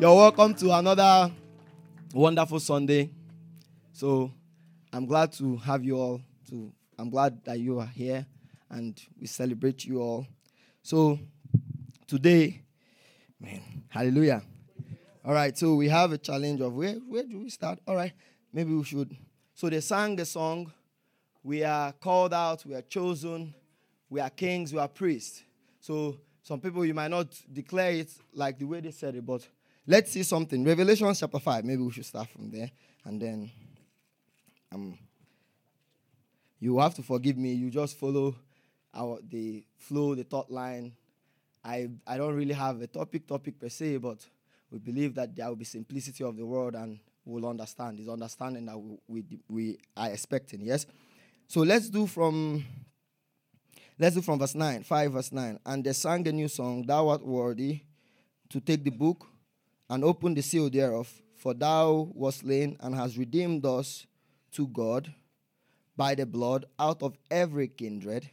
You're welcome to another wonderful Sunday. So I'm glad to have you all. To I'm glad that you are here and we celebrate you all. So today, man, hallelujah. All right, so we have a challenge of where where do we start? All right, maybe we should. So they sang the song, We are called out, we are chosen, we are kings, we are priests. So some people you might not declare it like the way they said it, but Let's see something. Revelation chapter 5. Maybe we should start from there. And then um, you have to forgive me. You just follow our the flow, the thought line. I, I don't really have a topic topic per se, but we believe that there will be simplicity of the world and we'll understand. It's understanding that we, we, we are expecting, yes? So let's do from let's do from verse 9, 5 verse 9. And they sang a new song, Thou art worthy to take the book and open the seal thereof. For thou wast slain and hast redeemed us to God by the blood out of every kindred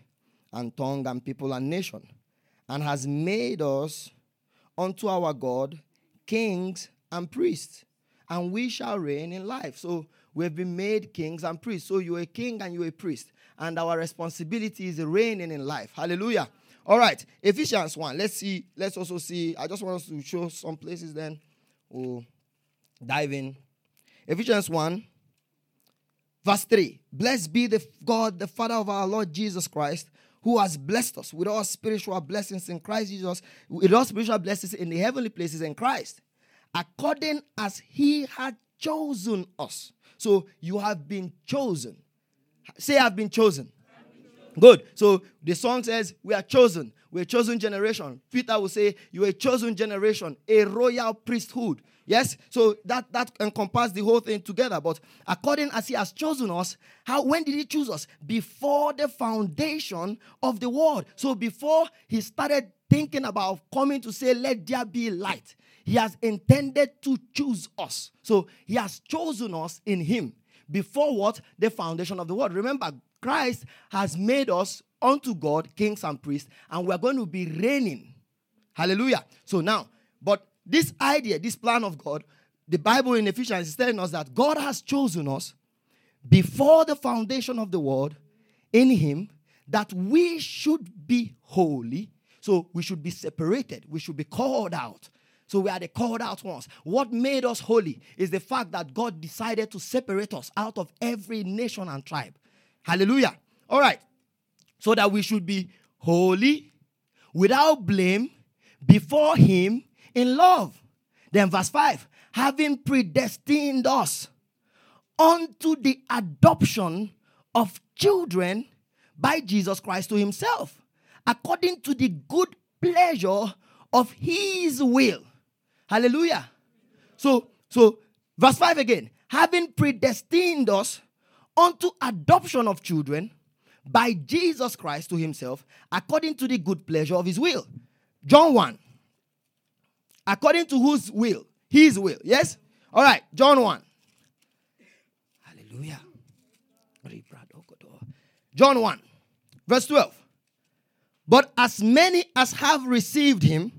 and tongue and people and nation, and has made us unto our God kings and priests, and we shall reign in life. So we have been made kings and priests. So you're a king and you're a priest, and our responsibility is reigning in life. Hallelujah. All right, Ephesians 1. Let's see. Let's also see. I just want us to show some places then. We'll dive in. Ephesians 1, verse 3. Blessed be the God, the Father of our Lord Jesus Christ, who has blessed us with all spiritual blessings in Christ Jesus, with all spiritual blessings in the heavenly places in Christ, according as he had chosen us. So you have been chosen. Say, I've been chosen. Good. So the song says, We are chosen. We're a chosen generation. Peter will say, You're a chosen generation, a royal priesthood. Yes? So that, that encompasses the whole thing together. But according as he has chosen us, how when did he choose us? Before the foundation of the world. So before he started thinking about coming to say, Let there be light, he has intended to choose us. So he has chosen us in him before what? The foundation of the world. Remember, Christ has made us unto God kings and priests, and we're going to be reigning. Hallelujah. So now, but this idea, this plan of God, the Bible in Ephesians is telling us that God has chosen us before the foundation of the world in Him that we should be holy. So we should be separated, we should be called out. So we are the called out ones. What made us holy is the fact that God decided to separate us out of every nation and tribe. Hallelujah. All right. So that we should be holy, without blame, before Him in love. Then, verse 5 having predestined us unto the adoption of children by Jesus Christ to Himself, according to the good pleasure of His will. Hallelujah. So, so verse 5 again, having predestined us unto adoption of children by Jesus Christ to himself, according to the good pleasure of his will. John 1. According to whose will? His will. Yes? All right. John 1. Hallelujah. John 1, verse 12. But as many as have received him,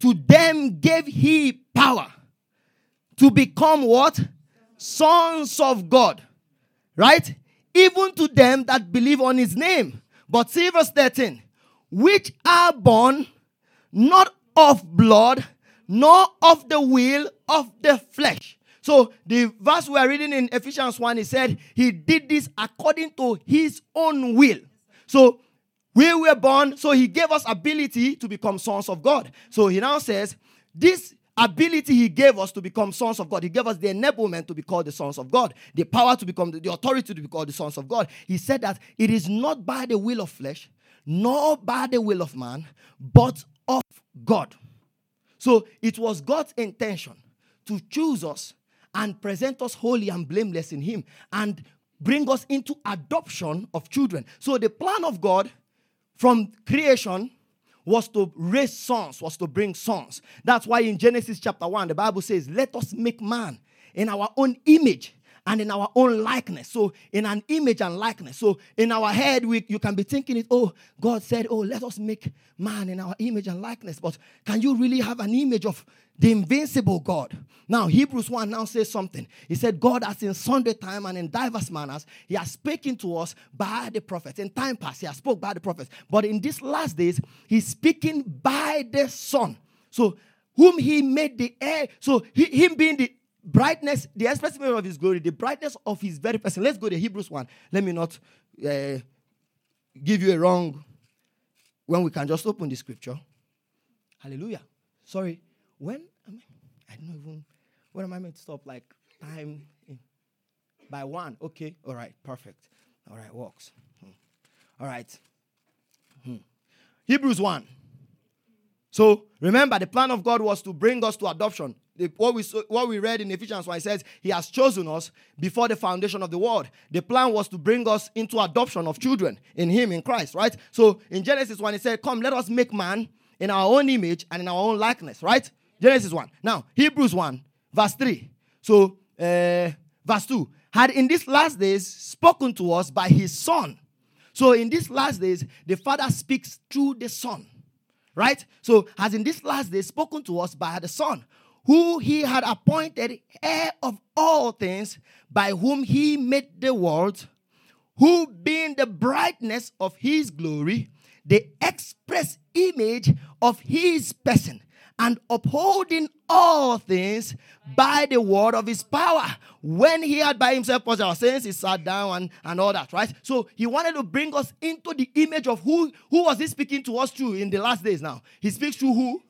to them gave he power to become what? Sons of God Right? Even to them that believe on his name. But see verse 13. Which are born not of blood, nor of the will of the flesh. So the verse we are reading in Ephesians 1, he said he did this according to his own will. So we were born, so he gave us ability to become sons of God. So he now says, this ability he gave us to become sons of God. He gave us the enablement to be called the sons of God, the power to become the, the authority to be called the sons of God. He said that it is not by the will of flesh, nor by the will of man, but of God. So it was God's intention to choose us and present us holy and blameless in Him and bring us into adoption of children. So the plan of God from creation was to raise sons, was to bring sons. That's why in Genesis chapter 1, the Bible says, Let us make man in our own image and in our own likeness. So, in an image and likeness. So, in our head, we, you can be thinking it, oh, God said, oh, let us make man in our image and likeness. But can you really have an image of the invincible God? Now, Hebrews 1 now says something. He said, God has in Sunday time and in diverse manners, He has spoken to us by the prophets. In time past, He has spoke by the prophets. But in these last days, He's speaking by the Son. So, whom He made the heir. So, he, Him being the brightness, the express of his glory, the brightness of his very person. Let's go to Hebrews 1. Let me not uh, give you a wrong when we can just open the scripture. Hallelujah. Sorry. When am I, I don't even, when am I meant to stop? Like time in, by one. Okay. All right. Perfect. All right. Works. Hmm. All right. Hmm. Hebrews 1. So remember, the plan of God was to bring us to adoption the, what, we, what we read in Ephesians 1, says, He has chosen us before the foundation of the world. The plan was to bring us into adoption of children in Him, in Christ, right? So in Genesis 1, it said, Come, let us make man in our own image and in our own likeness, right? Genesis 1. Now, Hebrews 1, verse 3. So, uh, verse 2. Had in these last days spoken to us by His Son. So, in these last days, the Father speaks through the Son right? So, has in these last days spoken to us by the Son, who he had appointed heir of all things, by whom he made the world, who being the brightness of his glory, the express image of his person, and upholding all things by the word of his power. When he had by himself purged our sins, he sat down and, and all that, right? So he wanted to bring us into the image of who who was he speaking to us through in the last days now. He speaks through who?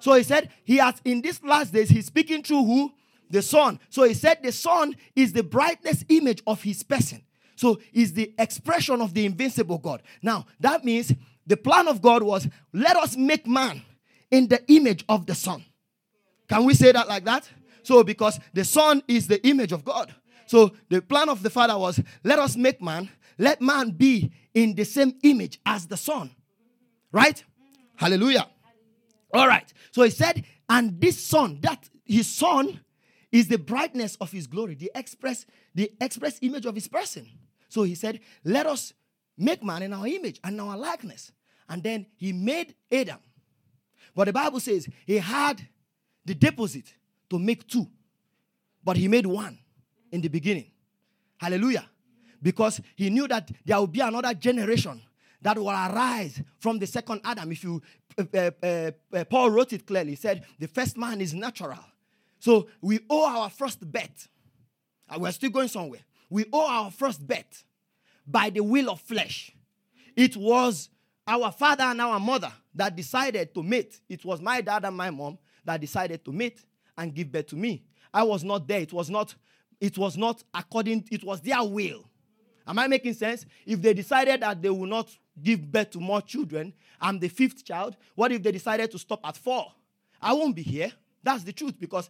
So he said, He has in these last days, He's speaking through who? The Son. So he said, The Son is the brightness image of His person. So is the expression of the invincible God. Now, that means the plan of God was let us make man in the image of the Son. Can we say that like that? So, because the Son is the image of God. So, the plan of the Father was let us make man, let man be in the same image as the Son. Right? Hallelujah. All right. So he said, and this son, that his son is the brightness of his glory, the express, the express image of his person. So he said, let us make man in our image and our likeness. And then he made Adam. But the Bible says he had the deposit to make two, but he made one in the beginning. Hallelujah. Because he knew that there would be another generation that will arise from the second Adam. If you, uh, uh, uh, uh, Paul wrote it clearly. He said, the first man is natural. So we owe our first bet. And we're still going somewhere. We owe our first bet by the will of flesh. It was our father and our mother that decided to mate. It was my dad and my mom that decided to mate and give birth to me. I was not there. It was not, it was not according, it was their will. Am I making sense? If they decided that they will not give birth to more children. I'm the fifth child. What if they decided to stop at four? I won't be here. That's the truth because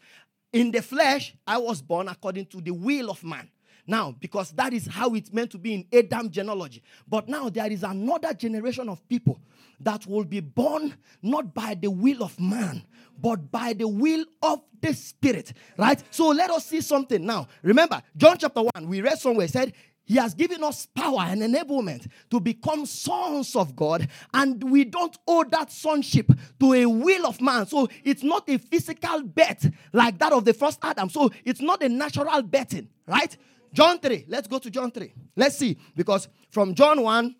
in the flesh, I was born according to the will of man. Now, because that is how it's meant to be in Adam genealogy. But now there is another generation of people that will be born not by the will of man, but by the will of the Spirit. Right? So let us see something now. Remember, John chapter 1, we read somewhere, said, he has given us power and enablement to become sons of God, and we don't owe that sonship to a will of man. So it's not a physical bet like that of the first Adam. So it's not a natural betting, right? John 3. Let's go to John 3. Let's see. Because from John 1,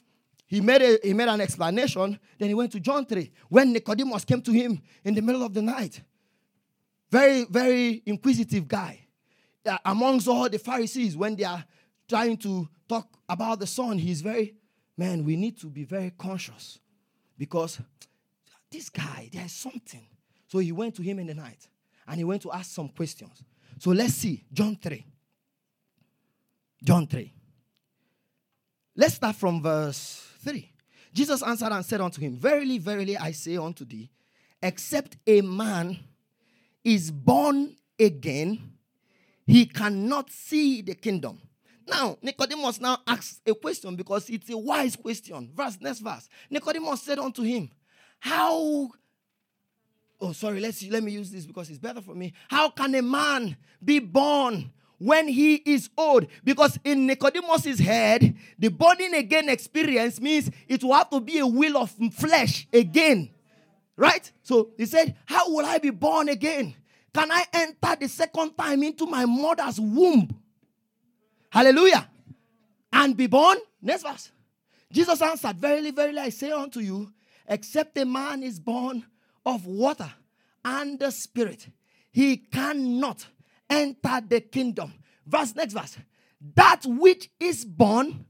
he made, a, he made an explanation. Then he went to John 3. When Nicodemus came to him in the middle of the night. Very, very inquisitive guy. Uh, amongst all the Pharisees, when they are trying to talk about the son, he's very, man, we need to be very conscious because this guy, there's something. So he went to him in the night and he went to ask some questions. So let's see, John 3. John 3. Let's start from verse 3. Jesus answered and said unto him, Verily, verily, I say unto thee, except a man is born again, he cannot see the kingdom now, Nicodemus now asks a question because it's a wise question. Verse, next verse. Nicodemus said unto him, How Oh, sorry, let's let me use this because it's better for me. How can a man be born when he is old. Because in Nicodemus's head, the born again experience means it will have to be a will of flesh again. Right? So he said, How will I be born again? Can I enter the second time into my mother's womb? Hallelujah. And be born? Next verse. Jesus answered, Verily, verily, I say unto you, except a man is born of water and the Spirit, he cannot enter the kingdom. Verse next verse. That which is born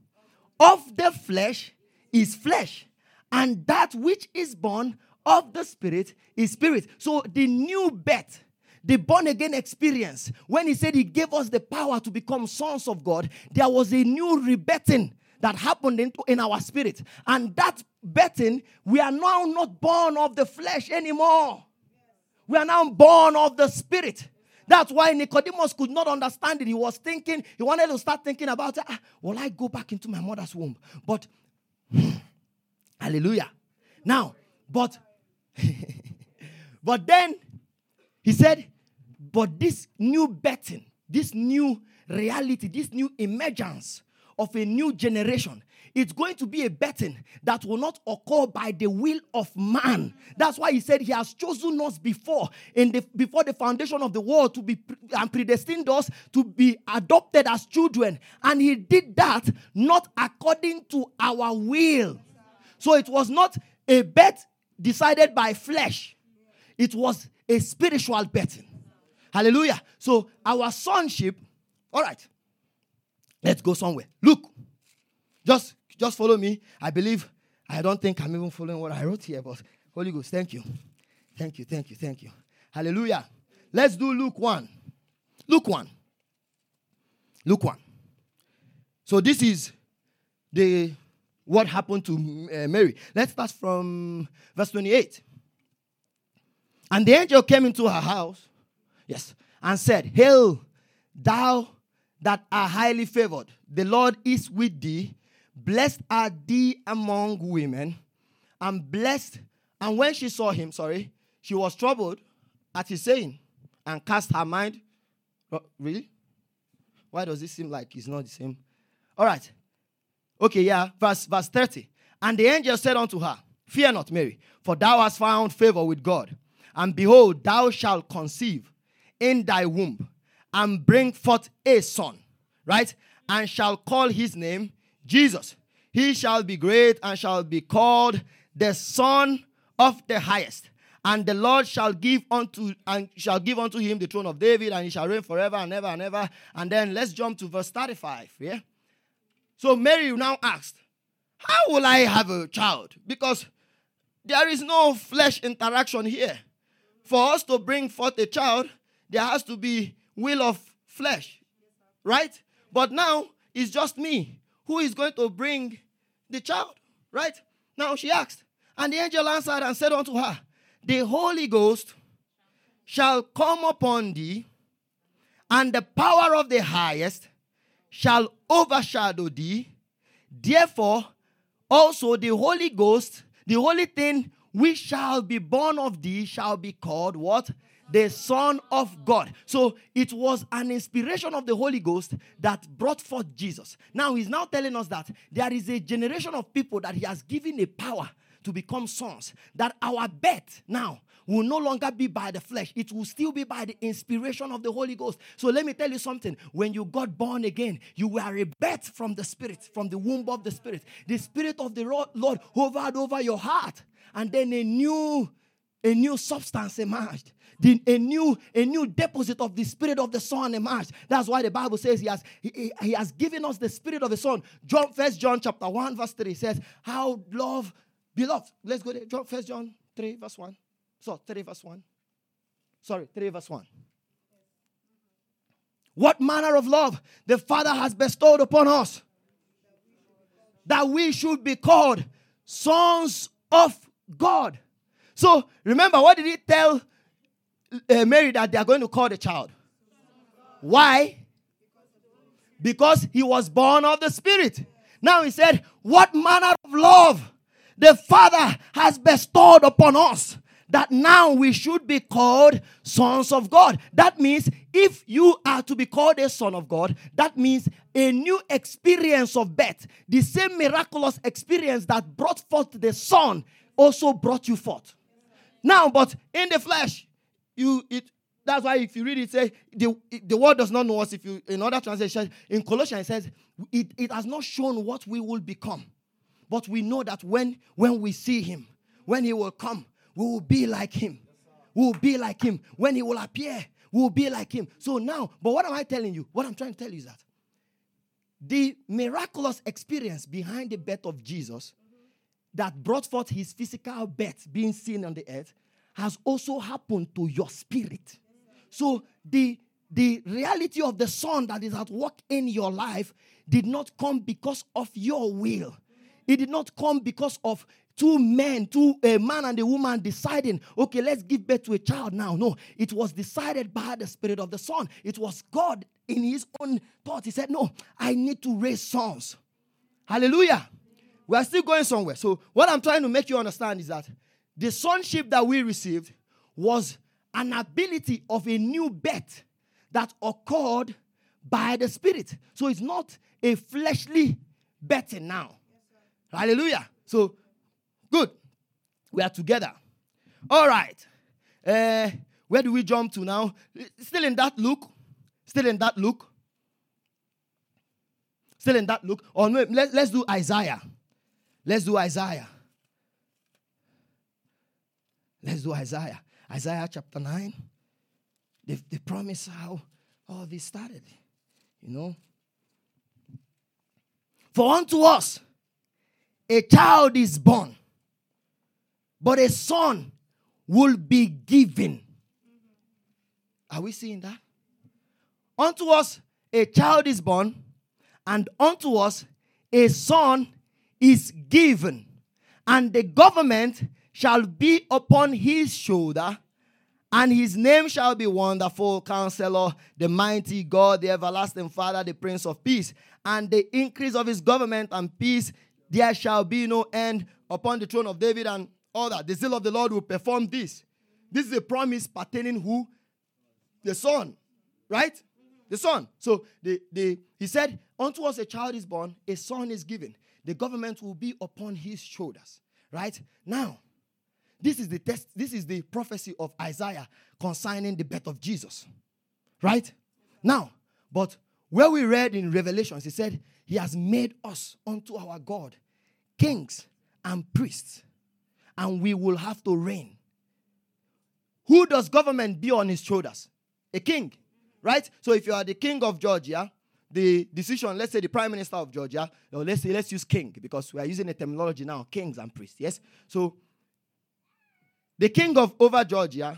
of the flesh is flesh, and that which is born of the spirit is spirit. So the new birth, the born again experience, when he said he gave us the power to become sons of God, there was a new rebirthing that happened in, in our spirit. And that birthing, we are now not born of the flesh anymore. We are now born of the spirit. That's why Nicodemus could not understand it. He was thinking, he wanted to start thinking about, ah, will I go back into my mother's womb? But, hallelujah. Now, but, but then he said, but this new betting, this new reality, this new emergence of a new generation it's going to be a betting that will not occur by the will of man. That's why he said he has chosen us before in the before the foundation of the world to be and predestined us to be adopted as children. And he did that not according to our will. So it was not a bet decided by flesh. It was a spiritual betting. Hallelujah. So our sonship, all right. Let's go somewhere. Look, just just follow me. I believe, I don't think I'm even following what I wrote here, but Holy Ghost, thank you. Thank you, thank you, thank you. Hallelujah. Let's do Luke 1. Luke 1. Luke 1. So this is the what happened to uh, Mary. Let's start from verse 28. And the angel came into her house, yes, and said, Hail, thou that art highly favored, the Lord is with thee. Blessed are thee among women, and blessed. And when she saw him, sorry, she was troubled at his saying and cast her mind. Really? Why does it seem like it's not the same? All right. Okay, yeah. Verse, verse 30. And the angel said unto her, Fear not, Mary, for thou hast found favor with God. And behold, thou shalt conceive in thy womb and bring forth a son, right? And shall call his name Jesus. He shall be great and shall be called the Son of the Highest. And the Lord shall give unto and shall give unto him the throne of David, and he shall reign forever and ever and ever. And then let's jump to verse 35. Yeah. So Mary now asked, How will I have a child? Because there is no flesh interaction here. For us to bring forth a child, there has to be will of flesh. Right? But now it's just me who is going to bring the child? Right? Now she asked. And the angel answered and said unto her, The Holy Ghost shall come upon thee, and the power of the highest shall overshadow thee. Therefore, also the Holy Ghost, the holy thing which shall be born of thee, shall be called what? The Son of God. So it was an inspiration of the Holy Ghost that brought forth Jesus. Now he's now telling us that there is a generation of people that he has given a power to become sons. That our birth now will no longer be by the flesh, it will still be by the inspiration of the Holy Ghost. So let me tell you something. When you got born again, you were a birth from the Spirit, from the womb of the Spirit. The Spirit of the Lord hovered over your heart, and then a new a new substance emerged. The, a new a new deposit of the spirit of the son emerged. That's why the Bible says he has he, he has given us the spirit of the son. John First John chapter one verse three says how love beloved. Let's go there. John First John three verse one. So three verse one. Sorry, three verse one. What manner of love the Father has bestowed upon us that we should be called sons of God. So remember, what did he tell uh, Mary that they are going to call the child? Why? Because he was born of the Spirit. Now he said, What manner of love the Father has bestowed upon us that now we should be called sons of God. That means if you are to be called a son of God, that means a new experience of birth. The same miraculous experience that brought forth the son also brought you forth. Now, but in the flesh, you it that's why if you read it, say the, the world does not know us. If you in other translations, in Colossians it says it, it has not shown what we will become. But we know that when when we see him, when he will come, we will be like him. We will be like him. When he will appear, we will be like him. So now, but what am I telling you? What I'm trying to tell you is that the miraculous experience behind the birth of Jesus that brought forth his physical birth being seen on the earth has also happened to your spirit. So the the reality of the son that is at work in your life did not come because of your will. It did not come because of two men, two a man and a woman deciding, okay, let's give birth to a child now. No, it was decided by the spirit of the son. It was God in his own thought. He said, No, I need to raise sons. Hallelujah. We are still going somewhere. So, what I'm trying to make you understand is that the sonship that we received was an ability of a new birth that occurred by the Spirit. So, it's not a fleshly birth now. Yes, Hallelujah. So, good. We are together. All right. Uh, where do we jump to now? Still in that Luke. Still in that Luke. Still in that Luke. Or no, let, let's do Isaiah. Let's do Isaiah. Let's do Isaiah. Isaiah chapter 9. They, they promise how all this started. You know? For unto us a child is born, but a son will be given. Are we seeing that? Unto us a child is born, and unto us a son is given, and the government shall be upon his shoulder, and his name shall be Wonderful Counselor, the Mighty God, the Everlasting Father, the Prince of Peace. And the increase of his government and peace, there shall be no end upon the throne of David and all that. The zeal of the Lord will perform this. This is a promise pertaining who? The Son, right? The Son. So the, the, he said, Unto us a child is born, a son is given the government will be upon his shoulders. Right? Now, this is the test, this is the prophecy of Isaiah concerning the birth of Jesus. Right? Now, but where we read in Revelations, he said, He has made us unto our God kings and priests, and we will have to reign. Who does government be on his shoulders? A king, right? So if you are the king of Georgia, the decision, let's say the prime minister of Georgia, or let's say let's use king because we are using a terminology now, kings and priests. Yes. So the king of over Georgia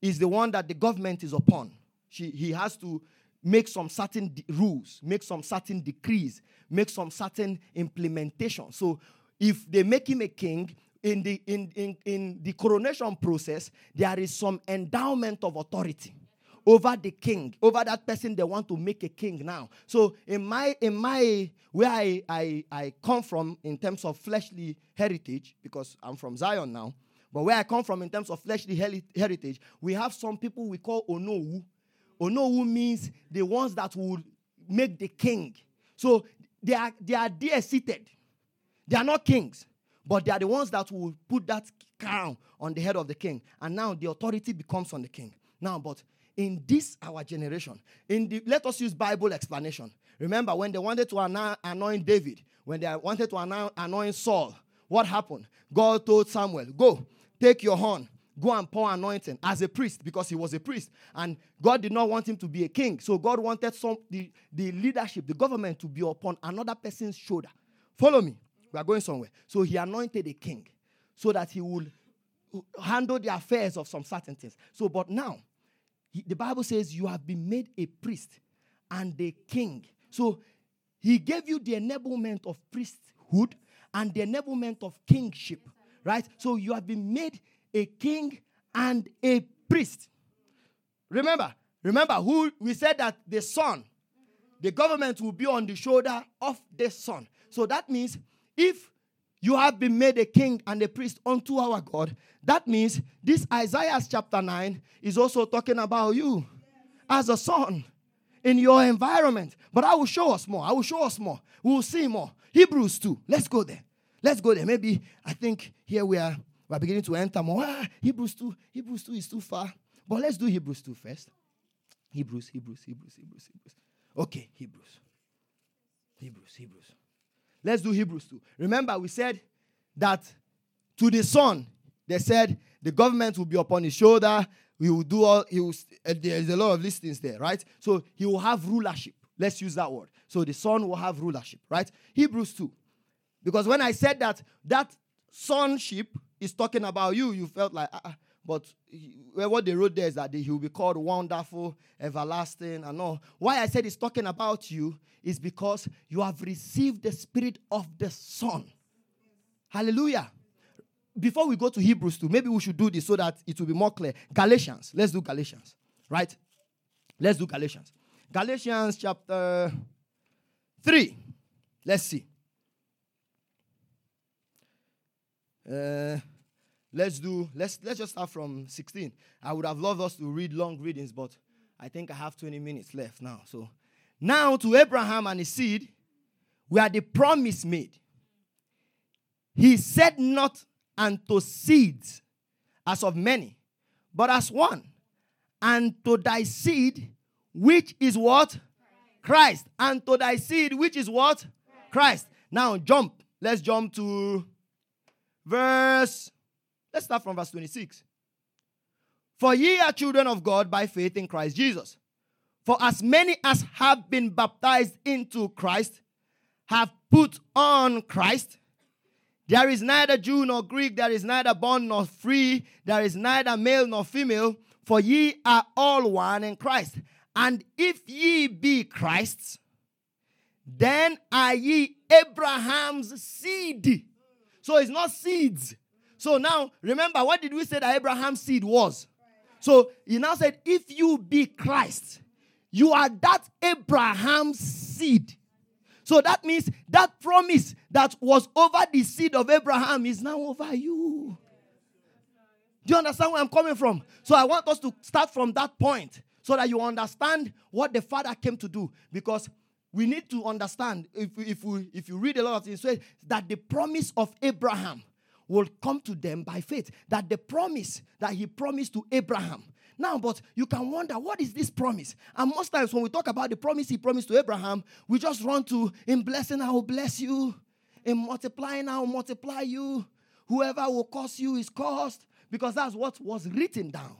is the one that the government is upon. She, he has to make some certain de- rules, make some certain decrees, make some certain implementation. So if they make him a king, in the in, in, in the coronation process, there is some endowment of authority over the king, over that person they want to make a king now. So in my in my where I, I, I come from in terms of fleshly heritage, because I'm from Zion now, but where I come from in terms of fleshly heritage, we have some people we call Onowu. Onowu means the ones that will make the king. So they are they are there seated. They are not kings, but they are the ones that will put that crown on the head of the king. And now the authority becomes on the king. Now, but in this our generation. In the let us use Bible explanation. Remember when they wanted to anoint David, when they wanted to anoint Saul, what happened? God told Samuel, "Go, take your horn, go and pour anointing as a priest because he was a priest and god did not want him to be a king so god wanted some the, the leadership the government to be upon another person's shoulder follow me we are going somewhere so he anointed a king so that he would handle the affairs of some certain things so but now he, the Bible says you have been made a priest and a king. So he gave you the enablement of priesthood and the enablement of kingship, right? So you have been made a king and a priest. Remember, remember who we said that the son, the government will be on the shoulder of the son. So that means if you have been made a king and a priest unto our God. That means this Isaiah chapter 9 is also talking about you as a son in your environment. But I will show us more. I will show us more. We will see more. Hebrews 2. Let's go there. Let's go there. Maybe I think here we are we are beginning to enter more. Ah, Hebrews 2. Hebrews 2 is too far. But let's do Hebrews 2 first. Hebrews, Hebrews, Hebrews, Hebrews, Hebrews. Okay, Hebrews. Hebrews, Hebrews. Let's do Hebrews 2. Remember, we said that to the son, they said the government will be upon his shoulder. He will do all, he will, uh, there's a lot of listings there, right? So he will have rulership. Let's use that word. So the son will have rulership, right? Hebrews 2. Because when I said that, that sonship is talking about you, you felt like, uh, but he, what they wrote there is that he will be called wonderful, everlasting, and all. Why I said he's talking about you is because you have received the spirit of the Son. Hallelujah. Before we go to Hebrews 2, maybe we should do this so that it will be more clear. Galatians. Let's do Galatians. Right? Let's do Galatians. Galatians chapter 3. Let's see. Uh, let's do let's let's just start from 16 i would have loved us to read long readings but i think i have 20 minutes left now. So now to abraham and his seed where the promise made. He said not unto seeds as of many but as one and to thy seed which is what? Christ. And to thy seed which is what? Christ. Now jump. Let's jump to verse Let's start from verse 26. For ye are children of God by faith in Christ Jesus. For as many as have been baptized into Christ have put on Christ. There is neither Jew nor Greek, there is neither bond nor free, there is neither male nor female, for ye are all one in Christ. And if ye be Christ's, then are ye Abraham's seed. So it's not seeds, so now, remember, what did we say that Abraham's seed was? So he now said, if you be Christ, you are that Abraham's seed. So that means that promise that was over the seed of Abraham is now over you. Do you understand where I'm coming from? So I want us to start from that point so that you understand what the Father came to do. Because we need to understand, if, if, we, if you read a lot of things, that the promise of Abraham will come to them by faith. That the promise that he promised to Abraham. Now, but you can wonder, what is this promise? And most times when we talk about the promise he promised to Abraham, we just run to, in blessing, I will bless you. In multiplying, I will multiply you. Whoever will curse you is cursed. Because that's what was written down.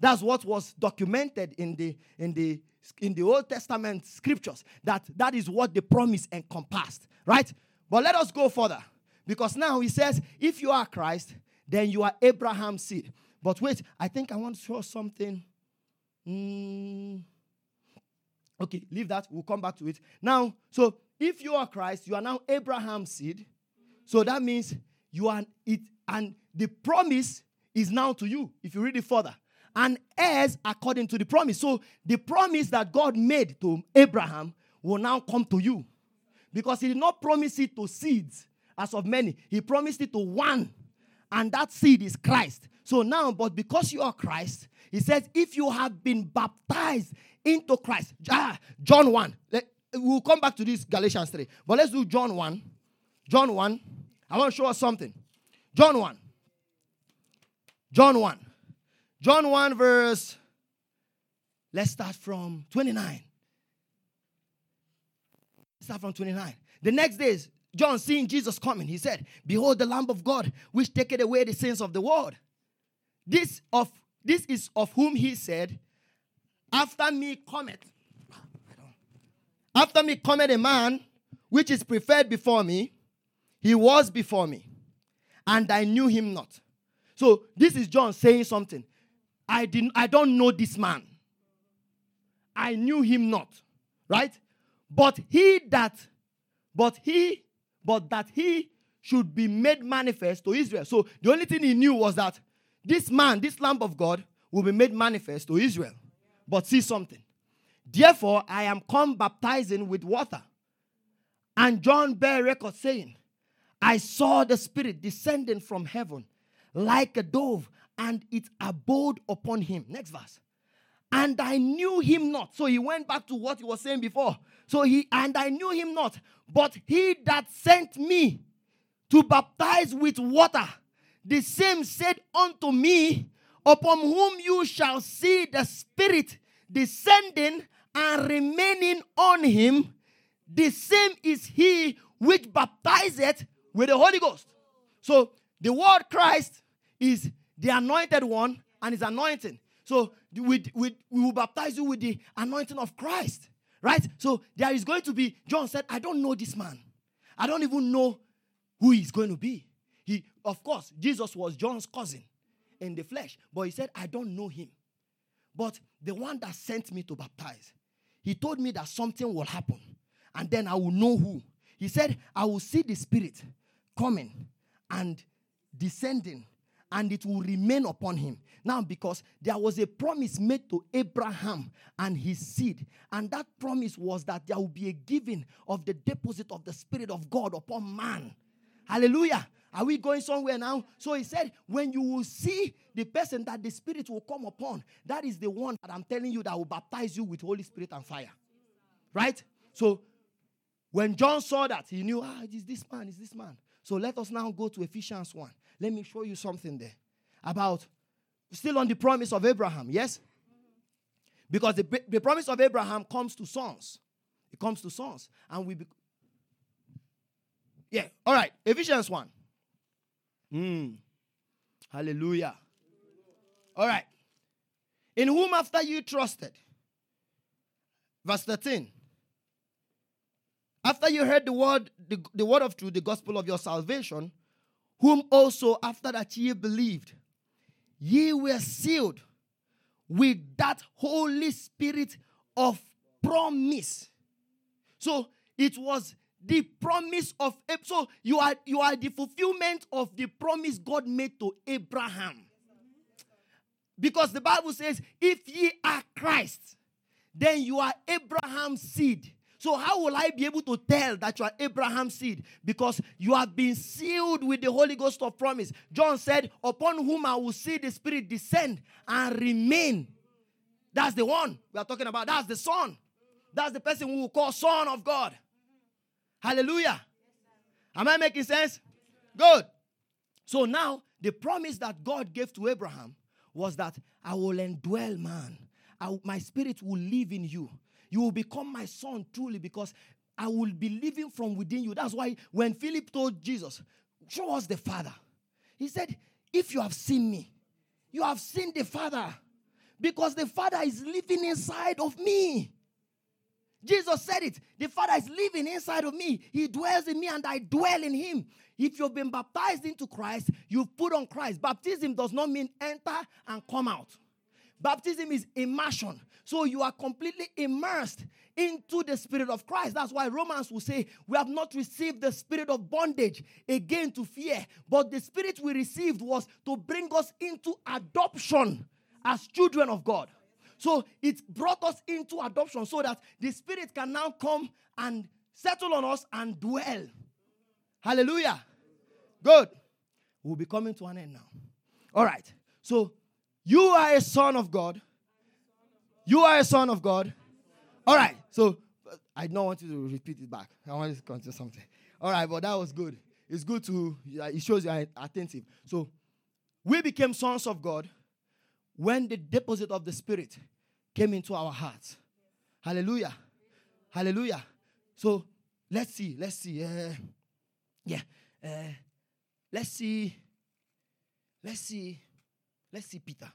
That's what was documented in the in the in the Old Testament scriptures. That that is what the promise encompassed, right? But let us go further. Because now he says, if you are Christ, then you are Abraham's seed. But wait, I think I want to show something. Mm. Okay, leave that. We'll come back to it. Now, so if you are Christ, you are now Abraham's seed. So that means you are it, and the promise is now to you. If you read it further, and heirs according to the promise. So the promise that God made to Abraham will now come to you, because He did not promise it to seeds as of many. He promised it to one, and that seed is Christ. So now, but because you are Christ, he says, if you have been baptized into Christ, John 1. Let, we'll come back to this Galatians 3. But let's do John 1. John 1. I want to show us something. John 1. John 1. John 1, verse. Let's start from 29. Start from 29. The next day, John, seeing Jesus coming, he said, Behold the Lamb of God, which taketh away the sins of the world. This of this is of whom he said, After me cometh. After me cometh a man which is preferred before me. He was before me, and I knew him not. So this is John saying something. I didn't I don't know this man. I knew him not. Right? But he that but he but that he should be made manifest to Israel. So the only thing he knew was that this man, this Lamb of God, will be made manifest to Israel. But see something. Therefore, I am come baptizing with water. And John bare record saying, I saw the Spirit descending from heaven like a dove, and it abode upon him. Next verse. And I knew him not. So he went back to what he was saying before. So he, and I knew him not, but he that sent me to baptize with water, the same said unto me, Upon whom you shall see the Spirit descending and remaining on him, the same is he which baptizeth with the Holy Ghost. So the word Christ is the anointed one and his anointing. So we, we, we will baptize you with the anointing of Christ. Right? So there is going to be, John said, I don't know this man. I don't even know who he's going to be. He, of course, Jesus was John's cousin in the flesh, but he said, I don't know him. But the one that sent me to baptize, he told me that something will happen and then I will know who. He said, I will see the Spirit coming and descending and it will remain upon him. Now, because there was a promise made to Abraham and his seed, and that promise was that there will be a giving of the deposit of the Spirit of God upon man. Hallelujah. Are we going somewhere now? So he said, when you will see the person that the Spirit will come upon, that is the one that I'm telling you that will baptize you with Holy Spirit and fire. Right? So when John saw that, he knew, ah, it is this man, it's this man. So let us now go to Ephesians 1. Let me show you something there about still on the promise of Abraham, yes? Because the, the promise of Abraham comes to sons. It comes to sons. And we. Be- yeah, all right. Ephesians 1. Mm. Hallelujah. All right. In whom after you trusted. Verse 13. After you heard the word, the, the word of truth, the gospel of your salvation, whom also after that ye believed, ye were sealed with that Holy Spirit of promise. So it was the promise of so you are you are the fulfillment of the promise God made to Abraham. Because the Bible says, if ye are Christ, then you are Abraham's seed so, how will I be able to tell that you are Abraham's seed? Because you have been sealed with the Holy Ghost of promise. John said, Upon whom I will see the Spirit descend and remain. That's the one we are talking about. That's the Son. That's the person who will call Son of God. Hallelujah. Am I making sense? Good. So now, the promise that God gave to Abraham was that I will indwell man. I, my spirit will live in you. You will become my son truly because I will be living from within you. That's why when Philip told Jesus, Show us the Father, he said, If you have seen me, you have seen the Father because the Father is living inside of me. Jesus said it. The Father is living inside of me. He dwells in me and I dwell in him. If you've been baptized into Christ, you've put on Christ. Baptism does not mean enter and come out. Baptism is immersion. So you are completely immersed into the Spirit of Christ. That's why Romans will say, We have not received the spirit of bondage again to fear, but the spirit we received was to bring us into adoption as children of God. So it brought us into adoption so that the Spirit can now come and settle on us and dwell. Hallelujah. Good. We'll be coming to an end now. All right. So you are a son of God. You are a son of God. All right. So I don't want you to repeat it back. I want you to continue something. All right, but that was good. It's good to, it shows you are attentive. So we became sons of God when the deposit of the Spirit came into our hearts. Hallelujah. Hallelujah. So let's see. Let's see. Uh, yeah. Uh, let's see. Let's see. Let's see Peter.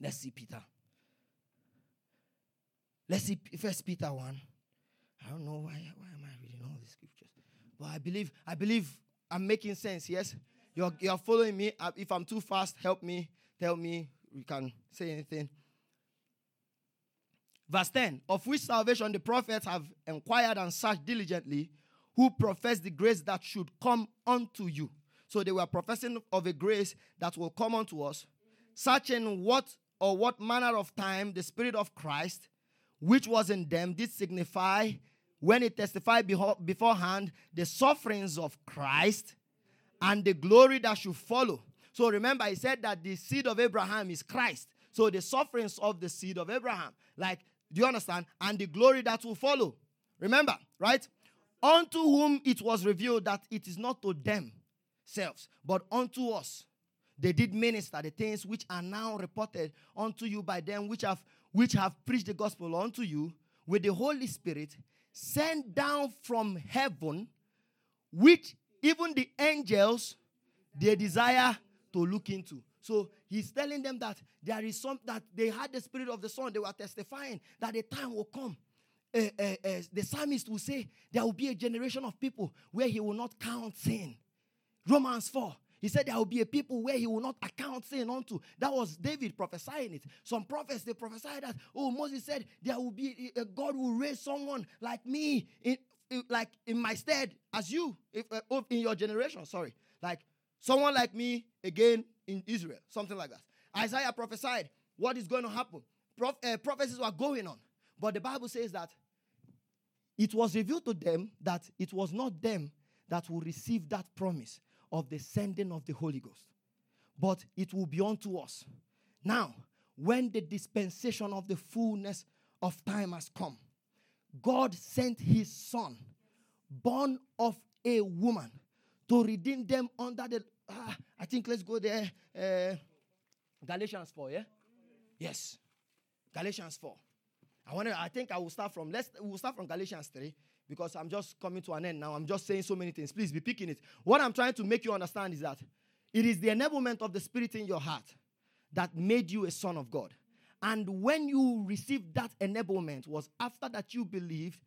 Let's see Peter. Let's see First Peter 1. I don't know why, why am I reading all these scriptures. But I believe, I believe I'm making sense, yes? You're, you're following me. Uh, if I'm too fast, help me. Tell me. We can say anything. Verse 10 Of which salvation the prophets have inquired and searched diligently, who profess the grace that should come unto you. So they were professing of a grace that will come unto us, searching what or what manner of time the Spirit of Christ, which was in them, did signify when it testified beforehand the sufferings of Christ and the glory that should follow. So remember, he said that the seed of Abraham is Christ. So the sufferings of the seed of Abraham. Like, do you understand? And the glory that will follow. Remember, right? Unto whom it was revealed that it is not to but unto us. They did minister the things which are now reported unto you by them which have which have preached the gospel unto you with the Holy Spirit sent down from heaven, which even the angels they desire to look into. So he's telling them that there is some that they had the spirit of the Son. They were testifying that the time will come. Uh, uh, uh, the psalmist will say there will be a generation of people where he will not count sin. Romans 4. He said there will be a people where he will not account sin unto. That was David prophesying it. Some prophets they prophesied that. Oh, Moses said there will be a God will raise someone like me in, in like in my stead as you if, uh, in your generation. Sorry, like someone like me again in Israel, something like that. Isaiah prophesied what is going to happen. Uh, prophecies were going on, but the Bible says that it was revealed to them that it was not them that will receive that promise of the sending of the Holy Ghost, but it will be unto us. Now, when the dispensation of the fullness of time has come, God sent his son, born of a woman, to redeem them under the. Ah, I think let's go there. Uh, Galatians 4, yeah? Yes. Galatians 4. I want to, I think I will start from let's we'll start from Galatians 3 because I'm just coming to an end now. I'm just saying so many things. Please be picking it. What I'm trying to make you understand is that it is the enablement of the Spirit in your heart that made you a son of God. And when you received that enablement was after that you believed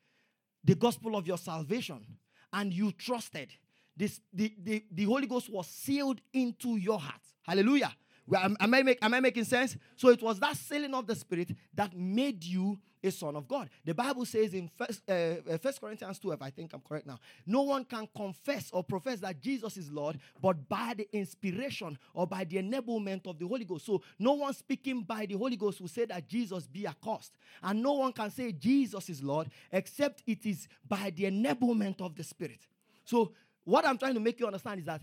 the gospel of your salvation and you trusted. This, the, the, the Holy Ghost was sealed into your heart. Hallelujah. Am, am, I make, am I making sense? So it was that sealing of the Spirit that made you a son of God. The Bible says in First, uh, uh First Corinthians 2, if I think I'm correct now, no one can confess or profess that Jesus is Lord, but by the inspiration or by the enablement of the Holy Ghost. So no one speaking by the Holy Ghost will say that Jesus be accursed, and no one can say Jesus is Lord except it is by the enablement of the Spirit. So what I'm trying to make you understand is that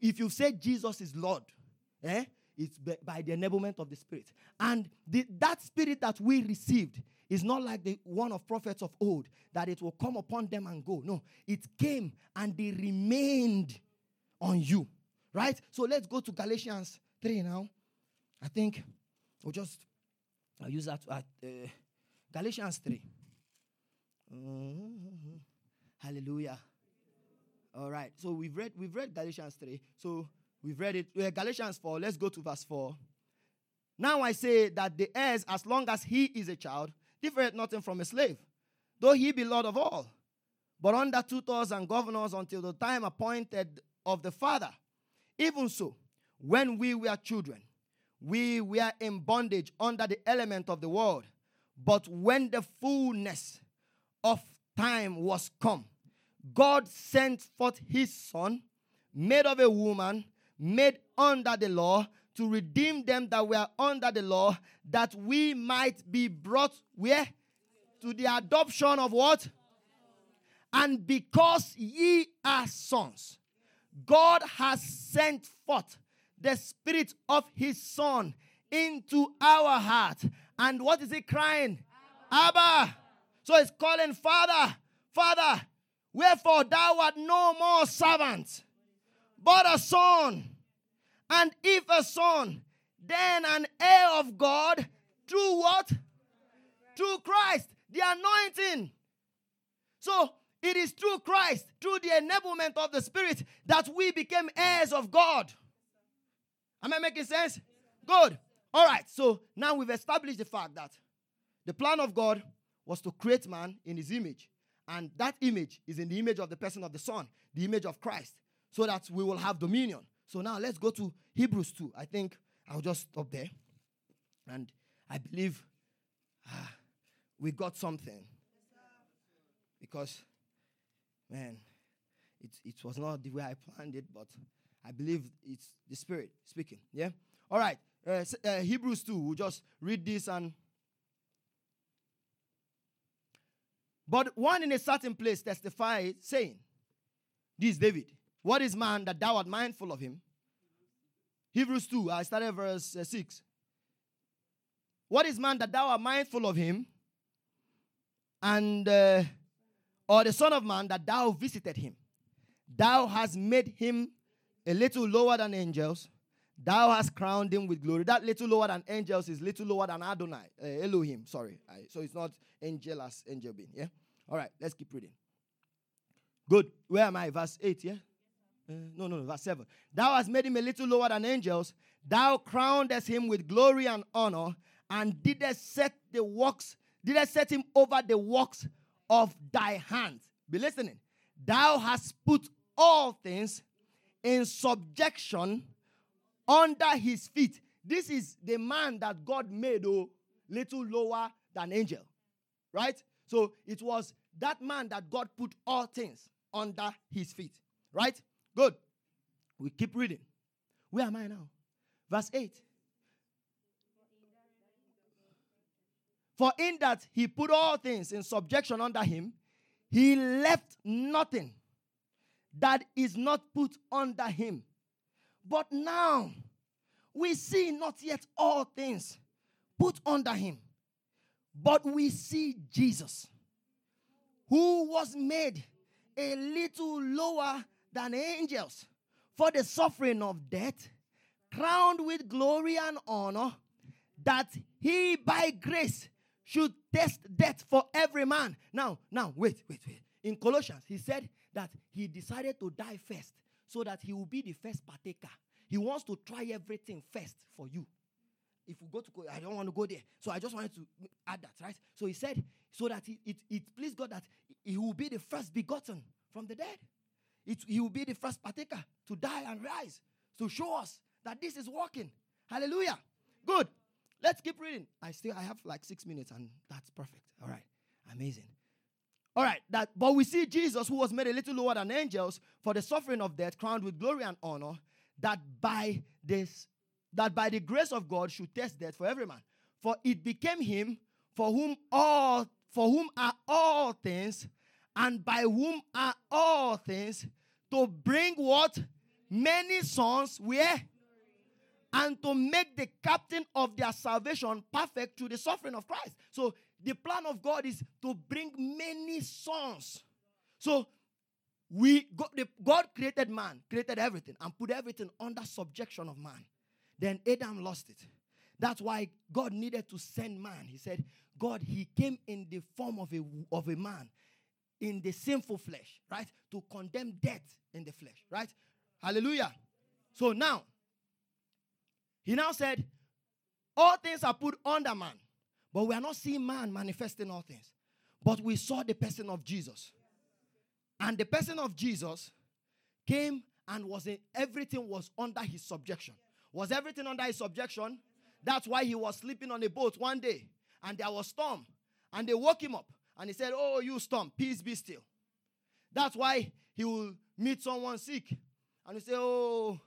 if you say Jesus is Lord, eh, it's by the enablement of the Spirit. And the, that Spirit that we received is not like the one of prophets of old, that it will come upon them and go. No, it came and they remained on you. Right? So let's go to Galatians 3 now. I think we'll just I'll use that at uh, Galatians 3. Mm-hmm. Hallelujah. All right. So we've read we've read Galatians 3. So we've read it. Uh, Galatians 4. Let's go to verse 4. Now I say that the heirs, as long as he is a child, differeth nothing from a slave, though he be Lord of all, but under tutors and governors until the time appointed of the Father. Even so, when we were children, we were in bondage under the element of the world. But when the fullness of time was come, God sent forth his son, made of a woman, made under the law, to redeem them that were under the law, that we might be brought where? To the adoption of what? And because ye are sons, God has sent forth the spirit of his son into our heart. And what is he crying? Abba. Abba. So he's calling Father, Father, wherefore thou art no more servant, but a son. And if a son, then an heir of God through what? Through Christ, the anointing. So it is through Christ, through the enablement of the Spirit, that we became heirs of God. Am I making sense? Good. All right. So now we've established the fact that the plan of God was to create man in his image. And that image is in the image of the person of the Son, the image of Christ, so that we will have dominion. So now let's go to Hebrews 2. I think I'll just stop there. And I believe ah, we got something. Because, man, it, it was not the way I planned it, but I believe it's the Spirit speaking. Yeah? All right. Uh, uh, Hebrews 2. We'll just read this and. But one in a certain place testified, saying, This is David. What is man that thou art mindful of him? Hebrews 2, I started verse uh, 6. What is man that thou art mindful of him? And, uh, or the Son of Man that thou visited him? Thou hast made him a little lower than angels. Thou hast crowned him with glory. That little lower than angels is little lower than Adonai, uh, Elohim. Sorry. I, so it's not angel as angel being. Yeah? All right, let's keep reading. Good. Where am I? Verse 8, yeah? Uh, no, no, no, verse 7. Thou hast made him a little lower than angels. Thou crownedest him with glory and honor, and didst set the works, didst set him over the works of thy hands. Be listening. Thou hast put all things in subjection under his feet. This is the man that God made, oh, little lower than angel. Right? So it was that man that God put all things under his feet. Right? Good. We keep reading. Where am I now? Verse 8. For in that he put all things in subjection under him, he left nothing that is not put under him. But now we see not yet all things put under him, but we see Jesus, who was made a little lower than angels for the suffering of death, crowned with glory and honor, that he by grace should test death for every man. Now, now, wait, wait, wait. In Colossians, he said that he decided to die first so that he will be the first partaker. He wants to try everything first for you. If we go to, I don't want to go there. So I just wanted to add that, right? So he said, so that it, it, it pleased God that he will be the first begotten from the dead. It, he will be the first partaker to die and rise to show us that this is working. Hallelujah. Good. Let's keep reading. I still I have like six minutes and that's perfect. All right. Amazing. All right, that but we see Jesus, who was made a little lower than angels for the suffering of death, crowned with glory and honor, that by this that by the grace of God should test death for every man. For it became him for whom all for whom are all things, and by whom are all things, to bring what? Many sons where? And to make the captain of their salvation perfect through the suffering of Christ. So the plan of God is to bring many sons. So we God, created man, created everything, and put everything under subjection of man. Then Adam lost it. That's why God needed to send man. He said, God, he came in the form of a, of a man in the sinful flesh, right? To condemn death in the flesh, right? Hallelujah. So now, he now said, All things are put under man. But we are not seeing man manifesting all things. But we saw the person of Jesus. And the person of Jesus came and was in, everything was under his subjection. Was everything under his subjection? That's why he was sleeping on a boat one day and there was storm. And they woke him up and he said, Oh, you storm, peace be still. That's why he will meet someone sick and he say, Oh,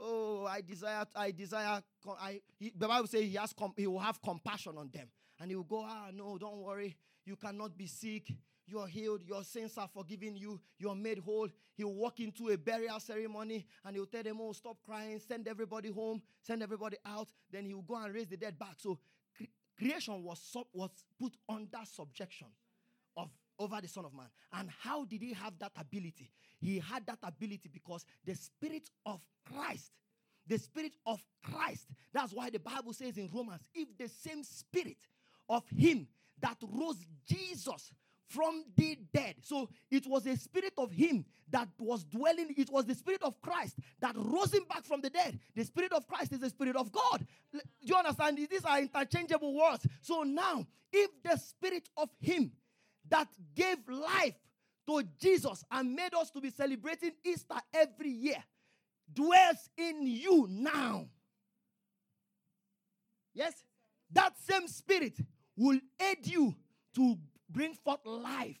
oh, I desire, I desire, I, he, the Bible says he, has com, he will have compassion on them. And he will go, ah, no, don't worry. You cannot be sick. You are healed. Your sins are forgiven you. You are made whole. He will walk into a burial ceremony and he will tell them, oh, stop crying. Send everybody home. Send everybody out. Then he will go and raise the dead back. So creation was, sub- was put under subjection of over the Son of Man. And how did he have that ability? He had that ability because the Spirit of Christ, the Spirit of Christ, that's why the Bible says in Romans, if the same Spirit of Him that rose Jesus from the dead. So it was the spirit of him that was dwelling, it was the spirit of Christ that rose him back from the dead. The spirit of Christ is the spirit of God. Do you understand? These are interchangeable words. So now, if the spirit of him that gave life to Jesus and made us to be celebrating Easter every year dwells in you now. Yes? That same spirit will aid you to bring forth life.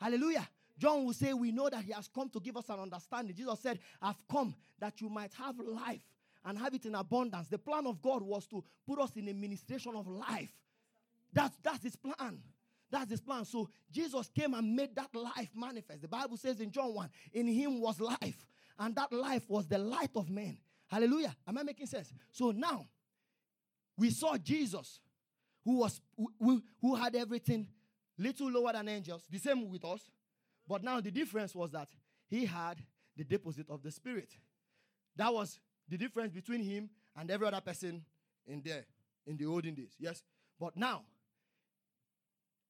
Hallelujah. John will say, We know that he has come to give us an understanding. Jesus said, I've come that you might have life and have it in abundance. The plan of God was to put us in a ministration of life. That's, that's his plan. That's his plan. So Jesus came and made that life manifest. The Bible says in John 1, in him was life, and that life was the light of men. Hallelujah. Am I making sense? So now we saw Jesus who was who, who had everything little lower than angels, the same with us. But now the difference was that he had the deposit of the Spirit. That was the difference between him and every other person in there in the olden days. Yes. But now,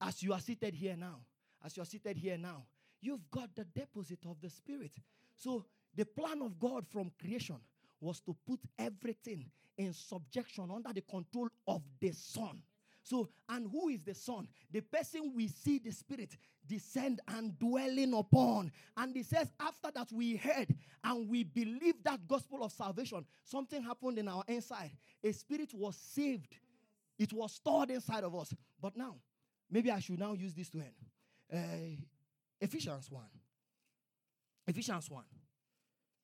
as you are seated here now, as you are seated here now, you've got the deposit of the Spirit. So the plan of God from creation was to put everything in subjection under the control of the Son. So, and who is the Son? The person we see the Spirit descend and dwelling upon. And he says, after that, we heard and we believed that gospel of salvation. Something happened in our inside. A spirit was saved, it was stored inside of us. But now, maybe I should now use this to end. Uh, Ephesians 1. Ephesians 1.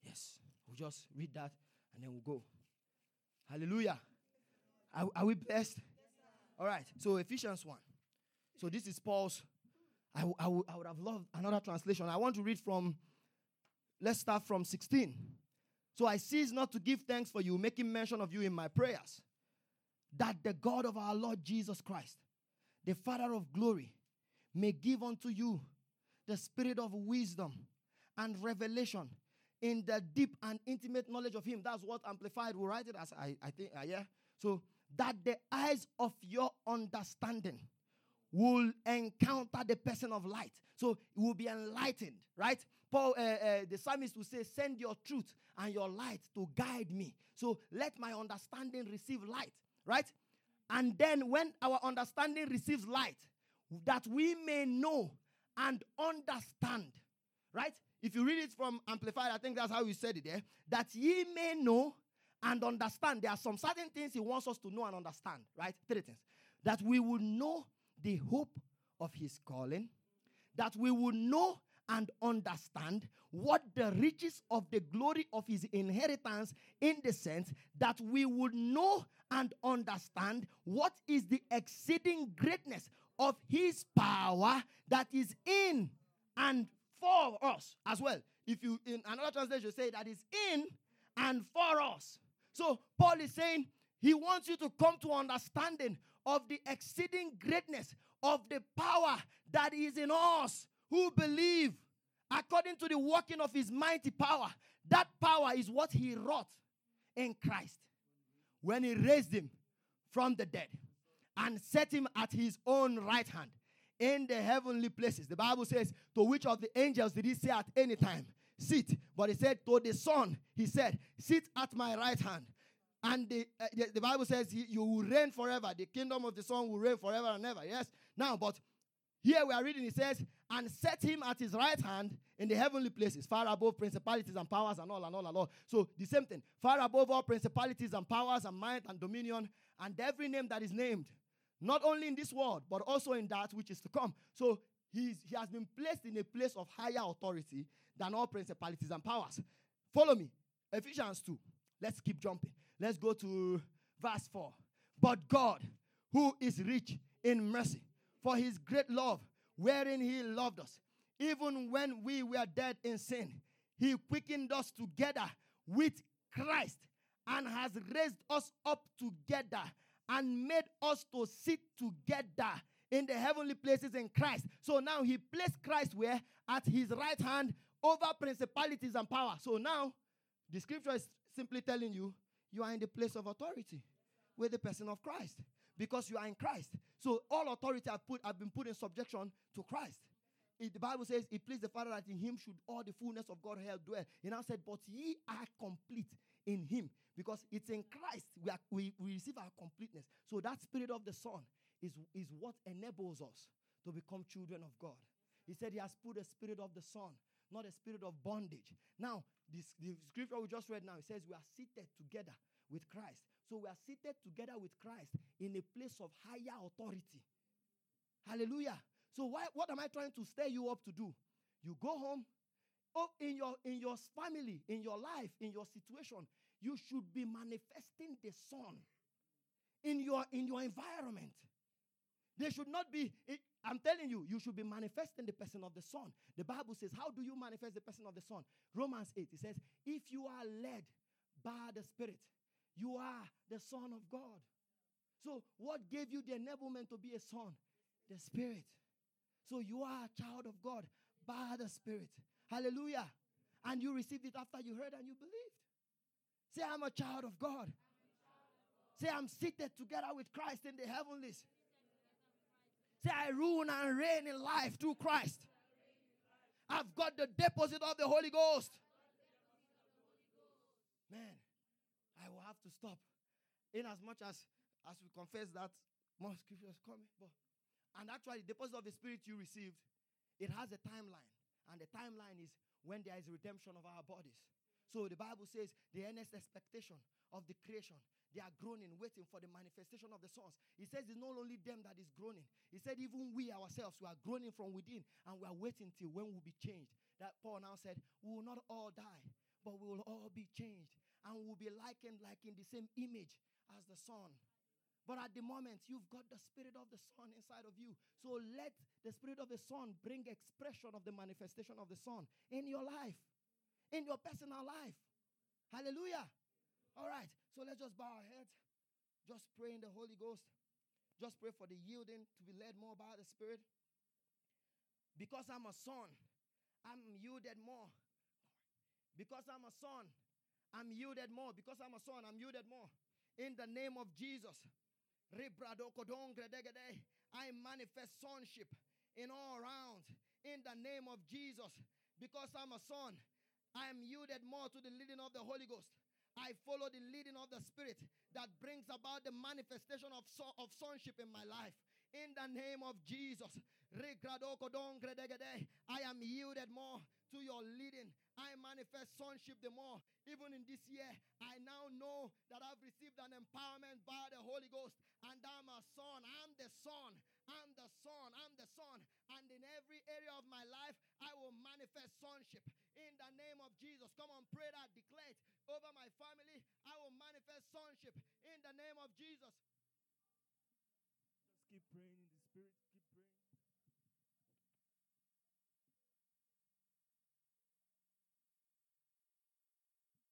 Yes, we'll just read that and then we'll go. Hallelujah. Are, are we blessed? All right, so Ephesians 1. So this is Paul's. I, would have loved another translation. I want to read from, let's start from 16. So I cease not to give thanks for you, making mention of you in my prayers, that the God of our Lord Jesus Christ, the Father of glory, may give unto you the spirit of wisdom and revelation in the deep and intimate knowledge of Him. That's what Amplified will write it as I, I think, uh, yeah. So that the eyes of your understanding will encounter the person of light. So it will be enlightened, right? Paul, uh, uh, the psalmist will say, Send your truth and your light to guide me. So let my understanding receive light, right? And then when our understanding receives light, that we may know and understand, right? If you read it from Amplified, I think that's how you said it there, that ye may know and understand. There are some certain things he wants us to know and understand, right? Three things. That we will know the hope of his calling, that we will know and understand what the riches of the glory of his inheritance in the sense that we would know and understand what is the exceeding greatness of his power that is in and for us as well. If you in another translation say that is in and for us. So Paul is saying he wants you to come to understanding of the exceeding greatness of the power that is in us who believe according to the working of his mighty power. That power is what he wrought in Christ when he raised him from the dead and set him at his own right hand in the heavenly places. The Bible says, To which of the angels did he say at any time, Sit? But he said, To the Son, he said, Sit at my right hand. And the, uh, the, the, Bible says, You will reign forever. The kingdom of the Son will reign forever and ever. Yes? Now, but here we are reading, it says, and set him at his right hand in the heavenly places, far above principalities and powers and all and all and all. So the same thing, far above all principalities and powers and might and dominion and every name that is named, not only in this world, but also in that which is to come. So he's, he has been placed in a place of higher authority than all principalities and powers. Follow me. Ephesians 2. Let's keep jumping. Let's go to verse 4. But God, who is rich in mercy, for his great love, wherein he loved us, even when we were dead in sin, he quickened us together with Christ and has raised us up together and made us to sit together in the heavenly places in Christ. So now he placed Christ where? At his right hand over principalities and power. So now the scripture is simply telling you you are in the place of authority with the person of Christ because you are in Christ. So all authority have put have been put in subjection to Christ. It, the Bible says it pleased the Father that in him should all the fullness of God Godhead dwell. He now said, But ye are complete in him because it's in Christ we, are, we, we receive our completeness. So that spirit of the Son is, is what enables us to become children of God. He said he has put a spirit of the Son, not a spirit of bondage. Now, this, the scripture we just read now, it says we are seated together with Christ. So we are seated together with Christ in a place of higher authority. Hallelujah. So why, what am I trying to stir you up to do? You go home, oh, in your in your family, in your life, in your situation, you should be manifesting the Son in your in your environment. They should not be, I'm telling you, you should be manifesting the person of the Son. The Bible says, How do you manifest the person of the Son? Romans 8, it says, If you are led by the Spirit, you are the Son of God. So, what gave you the enablement to be a son? The Spirit. So, you are a child of God by the Spirit. Hallelujah. And you received it after you heard and you believed. Say, I'm a child of God. Say, I'm seated together with Christ in the heavenlies. Say, I rule and reign in life through Christ. I've got the deposit of the Holy Ghost. Man, I will have to stop. In as much as as we confess that more scriptures coming, but and actually the deposit of the spirit you received, it has a timeline. And the timeline is when there is redemption of our bodies. So the Bible says the earnest expectation of the creation they are groaning, waiting for the manifestation of the sons. He says it's not only them that is groaning. He said even we ourselves, we are groaning from within and we are waiting till when we'll be changed. That Paul now said, we will not all die, but we will all be changed. And we will be likened like in the same image as the son. But at the moment, you've got the spirit of the son inside of you. So let the spirit of the son bring expression of the manifestation of the son in your life, in your personal life. Hallelujah. All right, so let's just bow our heads. Just pray in the Holy Ghost. Just pray for the yielding to be led more by the Spirit. Because I'm a son, I'm yielded more. Because I'm a son, I'm yielded more. Because I'm a son, I'm yielded more. In the name of Jesus, I manifest sonship in all rounds. In the name of Jesus, because I'm a son, I am yielded more to the leading of the Holy Ghost. I follow the leading of the Spirit that brings about the manifestation of, so, of sonship in my life. In the name of Jesus, I am yielded more to your leading. I manifest sonship the more. Even in this year, I now know that I've received an empowerment by the Holy Ghost, and I'm a son. I'm the son. I'm the son. I'm the son. And in every area of my life, I will manifest sonship in the name of Jesus. Come on, pray that, declare it over my family. I will manifest sonship in the name of Jesus. Just keep praying.